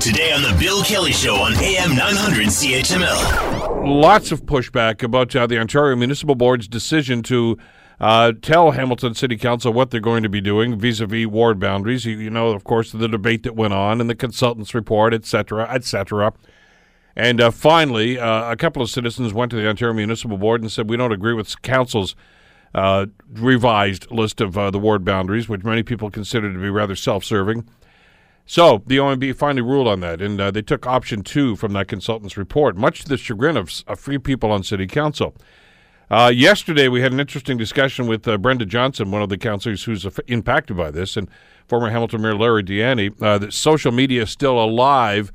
Today on The Bill Kelly Show on AM 900 CHML. Lots of pushback about uh, the Ontario Municipal Board's decision to uh, tell Hamilton City Council what they're going to be doing vis-a-vis ward boundaries. You, you know, of course, the debate that went on and the consultants' report, et cetera, et cetera. And uh, finally, uh, a couple of citizens went to the Ontario Municipal Board and said, we don't agree with council's uh, revised list of uh, the ward boundaries, which many people consider to be rather self-serving. So the OMB finally ruled on that, and uh, they took option two from that consultant's report, much to the chagrin of, of free people on city council. Uh, yesterday, we had an interesting discussion with uh, Brenda Johnson, one of the councillors who's impacted by this, and former Hamilton Mayor Larry Di Uh, that social media is still alive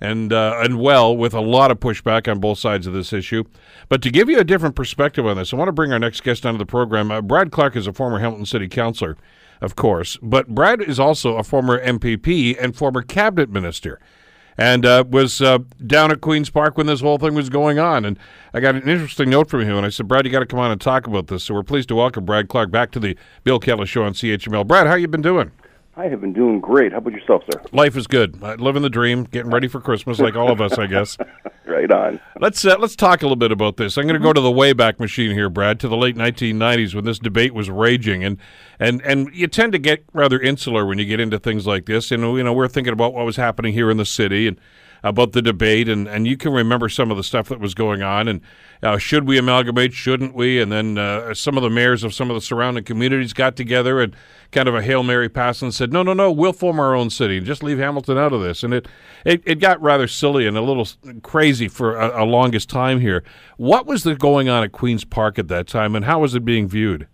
and uh, and well with a lot of pushback on both sides of this issue. But to give you a different perspective on this, I want to bring our next guest onto the program. Uh, Brad Clark is a former Hamilton City councillor of course. But Brad is also a former MPP and former cabinet minister and uh, was uh, down at Queen's Park when this whole thing was going on. And I got an interesting note from him, and I said, Brad, you got to come on and talk about this. So we're pleased to welcome Brad Clark back to the Bill Kelly Show on CHML. Brad, how you been doing? I have been doing great. How about yourself, sir? Life is good. Uh, living the dream, getting ready for Christmas, like all of us, I guess. right on. Let's uh, let's talk a little bit about this. I'm going to go to the wayback machine here, Brad, to the late 1990s when this debate was raging, and and and you tend to get rather insular when you get into things like this. And you know, we're thinking about what was happening here in the city and about the debate, and, and you can remember some of the stuff that was going on. And uh, should we amalgamate? Shouldn't we? And then uh, some of the mayors of some of the surrounding communities got together and kind of a hail mary pass and said, "No, no, no, we'll form our own city. And just leave Hamilton out of this." And it it, it got rather silly and a little crazy for a, a longest time here. What was the going on at Queens Park at that time, and how was it being viewed?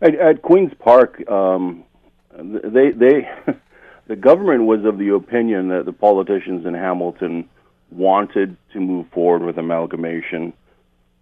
At, at Queens Park, um, they they the government was of the opinion that the politicians in Hamilton wanted to move forward with amalgamation,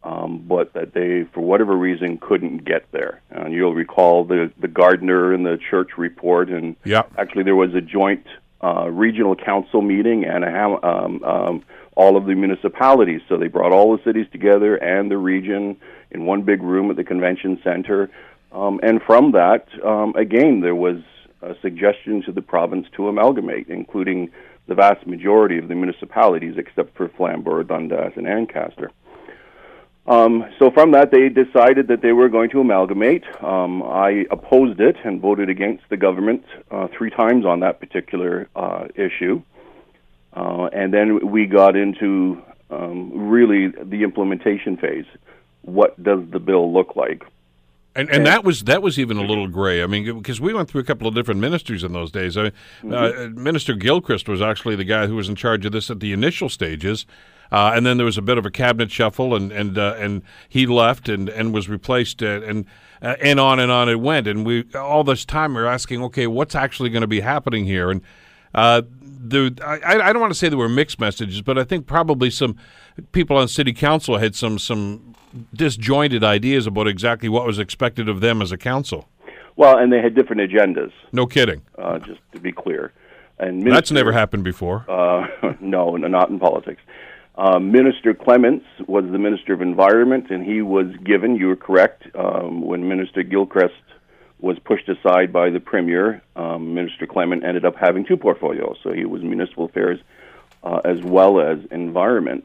um, but that they, for whatever reason, couldn't get there. And you'll recall the the Gardiner and the Church report, and yep. actually there was a joint uh, regional council meeting and a um, um, all of the municipalities. So they brought all the cities together and the region in one big room at the convention center. Um, and from that, um, again, there was a suggestion to the province to amalgamate, including the vast majority of the municipalities except for Flamborough, Dundas, and Ancaster. Um, so from that, they decided that they were going to amalgamate. Um, I opposed it and voted against the government uh, three times on that particular uh, issue. Uh, and then we got into um, really the implementation phase. What does the bill look like? And and that was that was even a little gray. I mean, because we went through a couple of different ministers in those days. I, mm-hmm. uh, Minister Gilchrist was actually the guy who was in charge of this at the initial stages, uh, and then there was a bit of a cabinet shuffle, and and uh, and he left and and was replaced, uh, and uh, and on and on it went. And we all this time we're asking, okay, what's actually going to be happening here? And uh, the I, I don't want to say there were mixed messages, but I think probably some people on city council had some some disjointed ideas about exactly what was expected of them as a council. Well, and they had different agendas. No kidding. Uh, just to be clear, and that's never happened before. Uh, no, not in politics. Uh, Minister Clements was the Minister of Environment, and he was given. You were correct um, when Minister Gilchrist was pushed aside by the Premier. Um, Minister Clement ended up having two portfolios, so he was Municipal Affairs uh, as well as Environment.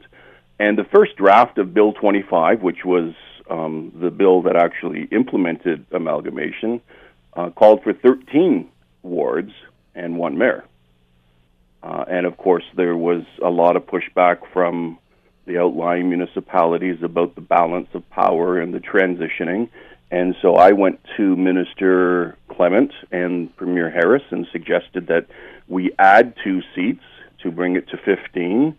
And the first draft of Bill 25, which was um, the bill that actually implemented amalgamation, uh, called for 13 wards and one mayor. Uh, and of course, there was a lot of pushback from the outlying municipalities about the balance of power and the transitioning. And so I went to Minister Clement and Premier Harris and suggested that we add two seats to bring it to 15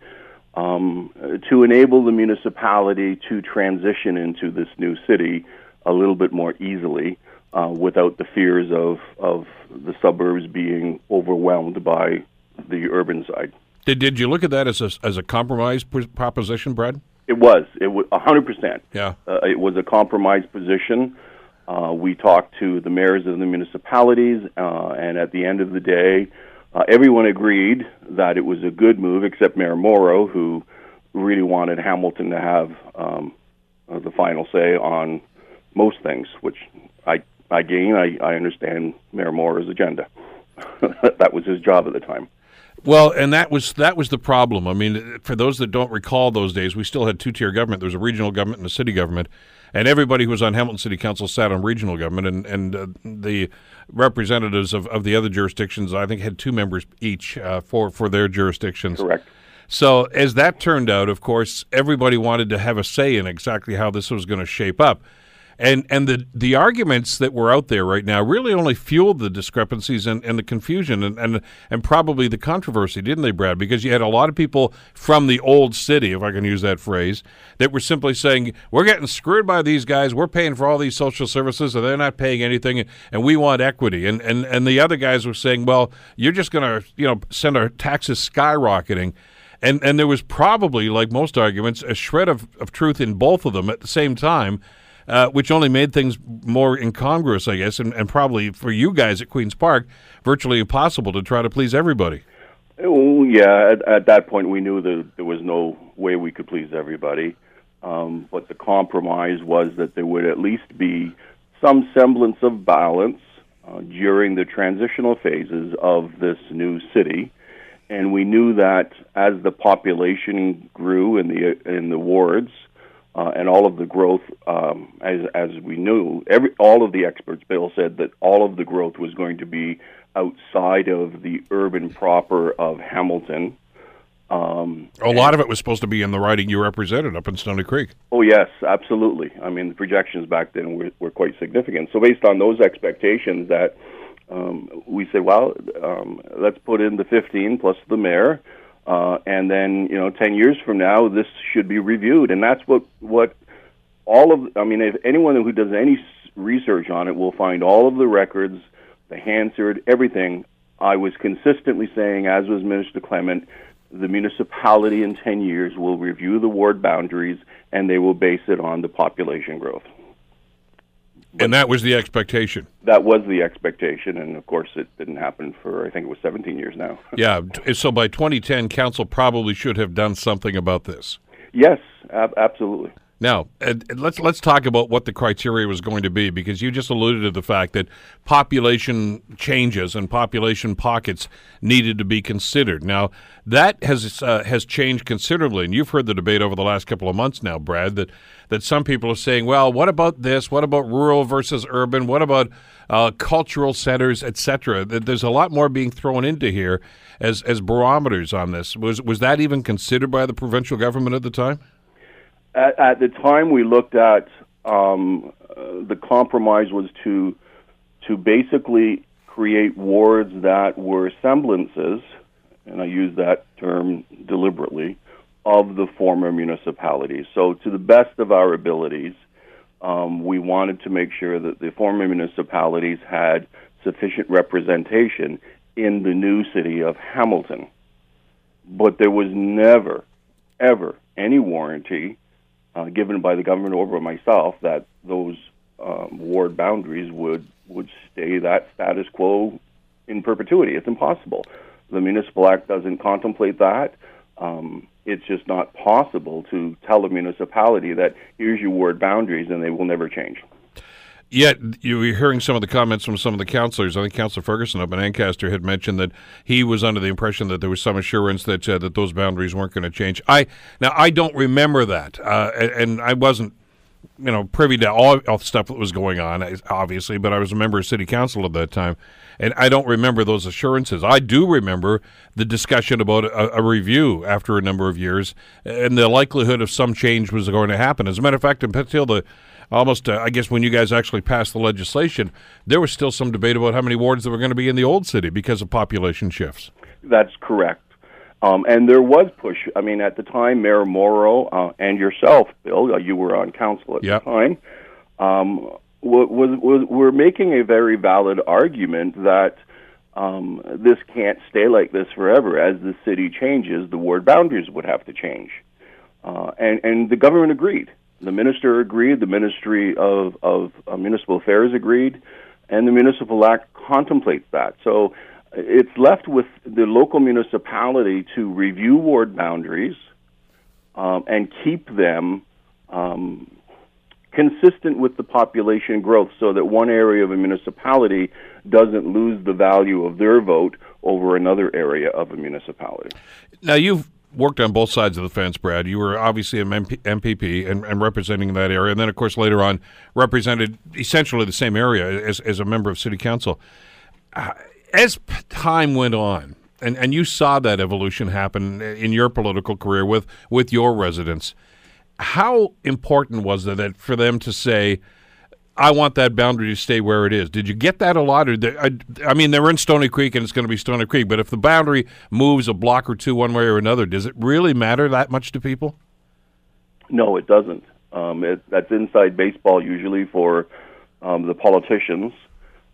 um, to enable the municipality to transition into this new city a little bit more easily uh, without the fears of, of the suburbs being overwhelmed by the urban side. Did, did you look at that as a, as a compromise proposition, Brad? It was. It was 100%. Yeah. Uh, it was a compromise position. Uh, we talked to the mayors of the municipalities, uh, and at the end of the day, uh, everyone agreed that it was a good move, except Mayor Morrow, who really wanted Hamilton to have um, uh, the final say on most things, which I, again, I, I understand Mayor Morrow's agenda. that was his job at the time. Well, and that was that was the problem. I mean, for those that don't recall those days, we still had two tier government. There was a regional government and a city government, and everybody who was on Hamilton City Council sat on regional government, and and uh, the representatives of, of the other jurisdictions, I think, had two members each uh, for for their jurisdictions. Correct. So as that turned out, of course, everybody wanted to have a say in exactly how this was going to shape up. And and the the arguments that were out there right now really only fueled the discrepancies and, and the confusion and, and and probably the controversy, didn't they, Brad? Because you had a lot of people from the old city, if I can use that phrase, that were simply saying, We're getting screwed by these guys, we're paying for all these social services and they're not paying anything and we want equity. And and, and the other guys were saying, Well, you're just gonna, you know, send our taxes skyrocketing. And and there was probably, like most arguments, a shred of, of truth in both of them at the same time uh, which only made things more incongruous, I guess, and, and probably for you guys at Queen's Park, virtually impossible to try to please everybody. Oh, yeah, at, at that point we knew that there was no way we could please everybody. Um, but the compromise was that there would at least be some semblance of balance uh, during the transitional phases of this new city. And we knew that as the population grew in the in the wards, uh, and all of the growth, um, as as we knew, every all of the experts, Bill said that all of the growth was going to be outside of the urban proper of Hamilton. Um, a lot of it was supposed to be in the riding you represented up in Stoney Creek. Oh yes, absolutely. I mean, the projections back then were, were quite significant. So based on those expectations, that um, we said, well, um, let's put in the 15 plus the mayor. Uh, and then, you know, 10 years from now, this should be reviewed. And that's what, what all of, I mean, if anyone who does any research on it will find all of the records, the Hansard, everything. I was consistently saying, as was Minister Clement, the municipality in 10 years will review the ward boundaries and they will base it on the population growth. And that was the expectation. That was the expectation, and of course, it didn't happen for I think it was 17 years now. yeah, so by 2010, council probably should have done something about this. Yes, ab- absolutely. Now, let's let's talk about what the criteria was going to be because you just alluded to the fact that population changes and population pockets needed to be considered. Now, that has uh, has changed considerably, and you've heard the debate over the last couple of months now, Brad. That that some people are saying, well, what about this? What about rural versus urban? What about uh, cultural centers, etc.? There's a lot more being thrown into here as as barometers on this. Was was that even considered by the provincial government at the time? At, at the time we looked at um, uh, the compromise was to to basically create wards that were semblances, and I use that term deliberately, of the former municipalities. So, to the best of our abilities, um, we wanted to make sure that the former municipalities had sufficient representation in the new city of Hamilton. But there was never, ever any warranty uh, given by the government by myself that those um, ward boundaries would would stay that status quo in perpetuity. It's impossible. The Municipal Act doesn't contemplate that. Um, it's just not possible to tell a municipality that here's your ward boundaries and they will never change. Yet you were hearing some of the comments from some of the councillors. I think Councillor Ferguson up in Ancaster had mentioned that he was under the impression that there was some assurance that uh, that those boundaries weren't going to change. I now I don't remember that, uh, and I wasn't you know privy to all, all the stuff that was going on, obviously, but I was a member of city council at that time, and I don't remember those assurances. I do remember the discussion about a, a review after a number of years, and the likelihood of some change was going to happen. As a matter of fact, until the almost, uh, I guess, when you guys actually passed the legislation, there was still some debate about how many wards there were going to be in the old city because of population shifts. That's correct. Um, and there was push. I mean, at the time, Mayor Morrow uh, and yourself, Bill, uh, you were on council at yep. the time, um, was, was, were making a very valid argument that um, this can't stay like this forever. As the city changes, the ward boundaries would have to change. Uh, and, and the government agreed. The minister agreed, the Ministry of, of uh, Municipal Affairs agreed, and the Municipal Act contemplates that. So it's left with the local municipality to review ward boundaries um, and keep them um, consistent with the population growth so that one area of a municipality doesn't lose the value of their vote over another area of a municipality. Now, you've worked on both sides of the fence, Brad. You were obviously an MP, MPP and, and, representing that area, and then, of course, later on represented essentially the same area as, as a member of city council. Uh, as time went on, and, and you saw that evolution happen in your political career with, with your residents, how important was it for them to say, I want that boundary to stay where it is. Did you get that a lot? Or I, I, mean, they're in Stoney Creek and it's going to be Stoney Creek, but if the boundary moves a block or two one way or another, does it really matter that much to people? No, it doesn't. Um, it, that's inside baseball usually for um, the politicians.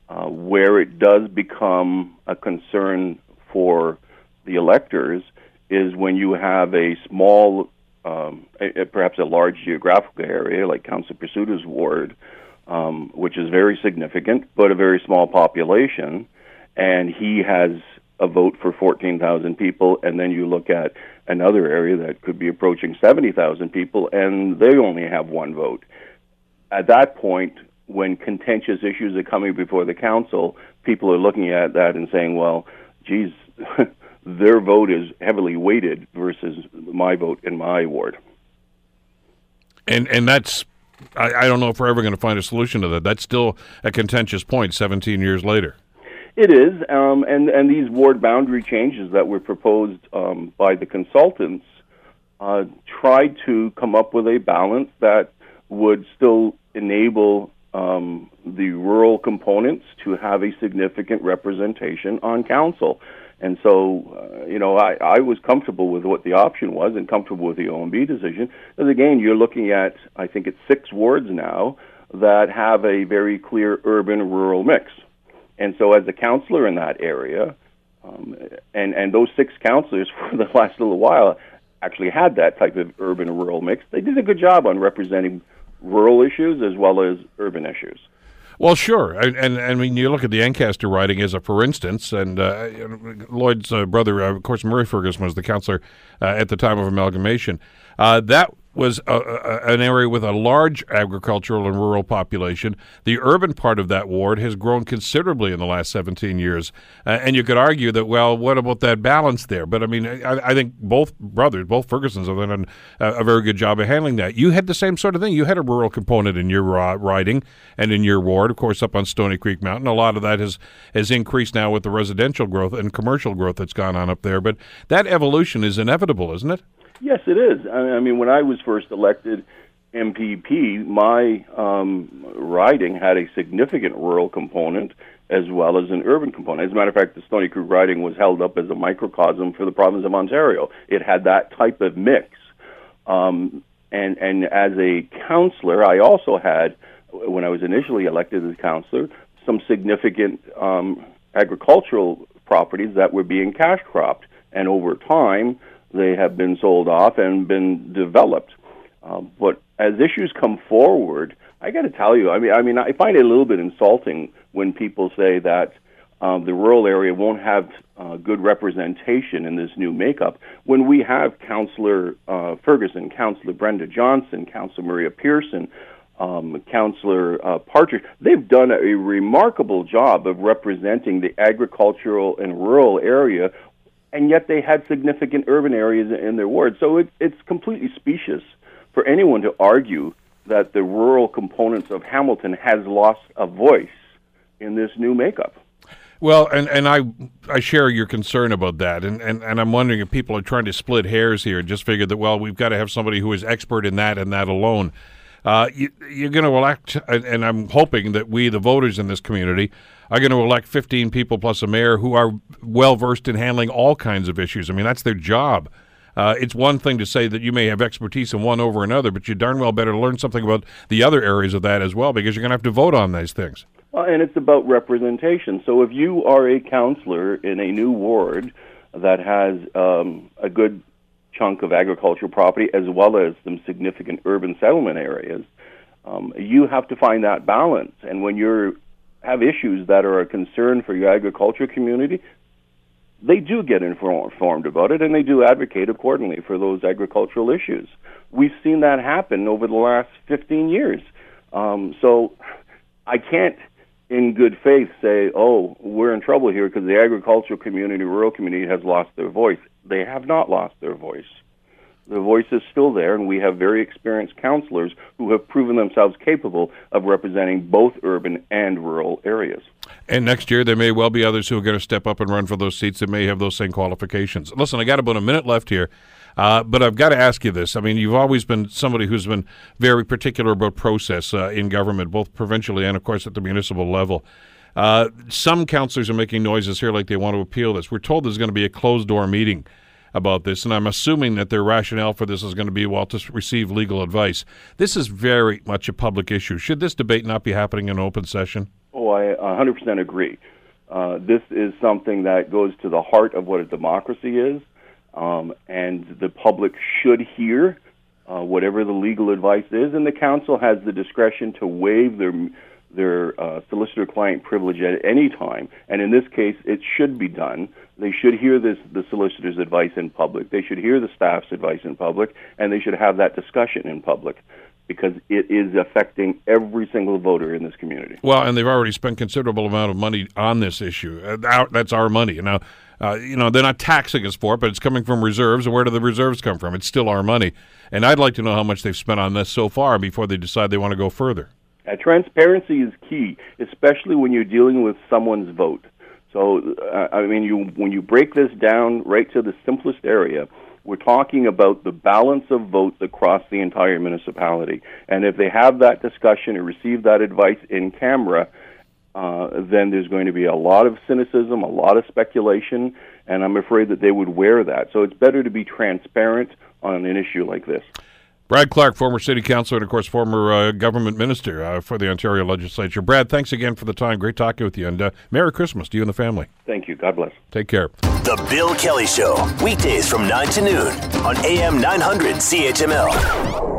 Uh, where it does become a concern for the electors is when you have a small, um, a, a, perhaps a large geographical area like Council Pasuta's ward, um, which is very significant, but a very small population, and he has a vote for 14,000 people, and then you look at another area that could be approaching 70,000 people, and they only have one vote. At that point, when contentious issues are coming before the council, people are looking at that and saying, well, geez, their vote is heavily weighted versus my vote in my ward. And and that's I, I don't know if we're ever going to find a solution to that. That's still a contentious point 17 years later. It is, um, and and these ward boundary changes that were proposed um, by the consultants uh, tried to come up with a balance that would still enable um, the rural components to have a significant representation on council. And so, uh, you know, I, I was comfortable with what the option was and comfortable with the OMB decision. Because again, you're looking at, I think it's six wards now that have a very clear urban rural mix. And so, as a councillor in that area, um, and, and those six councillors for the last little while actually had that type of urban rural mix, they did a good job on representing rural issues as well as urban issues. Well, sure, and, and I mean you look at the Ancaster riding as a for instance, and uh, Lloyd's uh, brother, uh, of course, Murray Ferguson was the councillor uh, at the time of amalgamation. Uh, that was a, a, an area with a large agricultural and rural population. The urban part of that ward has grown considerably in the last 17 years. Uh, and you could argue that, well, what about that balance there? But I mean, I, I think both brothers, both Fergusons, have done a, a, very good job of handling that. You had the same sort of thing. You had a rural component in your riding and in your ward, of course, up on Stoney Creek Mountain. A lot of that has, has increased now with the residential growth and commercial growth that's gone on up there. But that evolution is inevitable, isn't it? Yes, it is. I mean, when I was first elected MPP, my um, riding had a significant rural component as well as an urban component. As a matter of fact, the Stoney Creek riding was held up as a microcosm for the province of Ontario. It had that type of mix. Um, and, and as a councillor, I also had, when I was initially elected as a councillor, some significant um, agricultural properties that were being cash cropped. And over time, they have been sold off and been developed. Uh, but as issues come forward, I got to tell you, I mean, I mean, I find it a little bit insulting when people say that um, the rural area won't have uh, good representation in this new makeup when we have Councillor uh, Ferguson, Councillor Brenda Johnson, Councillor Maria Pearson, um, Councillor uh, Partridge. They've done a remarkable job of representing the agricultural and rural area and yet they had significant urban areas in their ward. So it, it's completely specious for anyone to argue that the rural components of Hamilton has lost a voice in this new makeup. Well, and, and I I share your concern about that, and, and, and I'm wondering if people are trying to split hairs here and just figure that well we've got to have somebody who is expert in that and that alone. Uh, you, are going to elect, and I'm hoping that we, the voters in this community, are going to elect 15 people plus a mayor who are well versed in handling all kinds of issues. I mean, that's their job. Uh, it's one thing to say that you may have expertise in one over another, but you darn well better learn something about the other areas of that as well because you're going to have to vote on these things. Well, and it's about representation. So if you are a councillor in a new ward that has um, a good chunk of agricultural property as well as some significant urban settlement areas, um, you have to find that balance. And when you have issues that are a concern for your agriculture community, they do get informed about it and they do advocate accordingly for those agricultural issues. We've seen that happen over the last 15 years. Um, so I can't, in good faith, say, oh, we're in trouble here because the agricultural community, rural community has lost their voice. They have not lost their voice. The voice is still there, and we have very experienced counselors who have proven themselves capable of representing both urban and rural areas. And next year, there may well be others who are going to step up and run for those seats that may have those same qualifications. Listen, I got about a minute left here, uh, but I've got to ask you this. I mean, you've always been somebody who's been very particular about process uh, in government, both provincially and, of course, at the municipal level. Uh, some councillors are making noises here like they want to appeal this. We're told there's going to be a closed door meeting about this, and I'm assuming that their rationale for this is going to be well to receive legal advice. This is very much a public issue. Should this debate not be happening in open session? Oh, I 100% agree. Uh, this is something that goes to the heart of what a democracy is, um, and the public should hear uh, whatever the legal advice is, and the council has the discretion to waive their their uh, solicitor client privilege at any time. And in this case, it should be done. They should hear this, the solicitor's advice in public. They should hear the staff's advice in public, and they should have that discussion in public because it is affecting every single voter in this community. Well, and they've already spent considerable amount of money on this issue. Uh, that's our money. Now, uh, you know, they're not taxing us for it, but it's coming from reserves. And where do the reserves come from? It's still our money. And I'd like to know how much they've spent on this so far before they decide they want to go further. Uh, transparency is key, especially when you're dealing with someone's vote. So, uh, I mean, you when you break this down right to the simplest area, we're talking about the balance of votes across the entire municipality. And if they have that discussion and receive that advice in camera, uh, then there's going to be a lot of cynicism, a lot of speculation, and I'm afraid that they would wear that. So it's better to be transparent on an issue like this. Brad Clark, former city councilor and, of course, former uh, government minister uh, for the Ontario legislature. Brad, thanks again for the time. Great talking with you. And uh, Merry Christmas to you and the family. Thank you. God bless. Take care. The Bill Kelly Show, weekdays from 9 to noon on AM 900 CHML.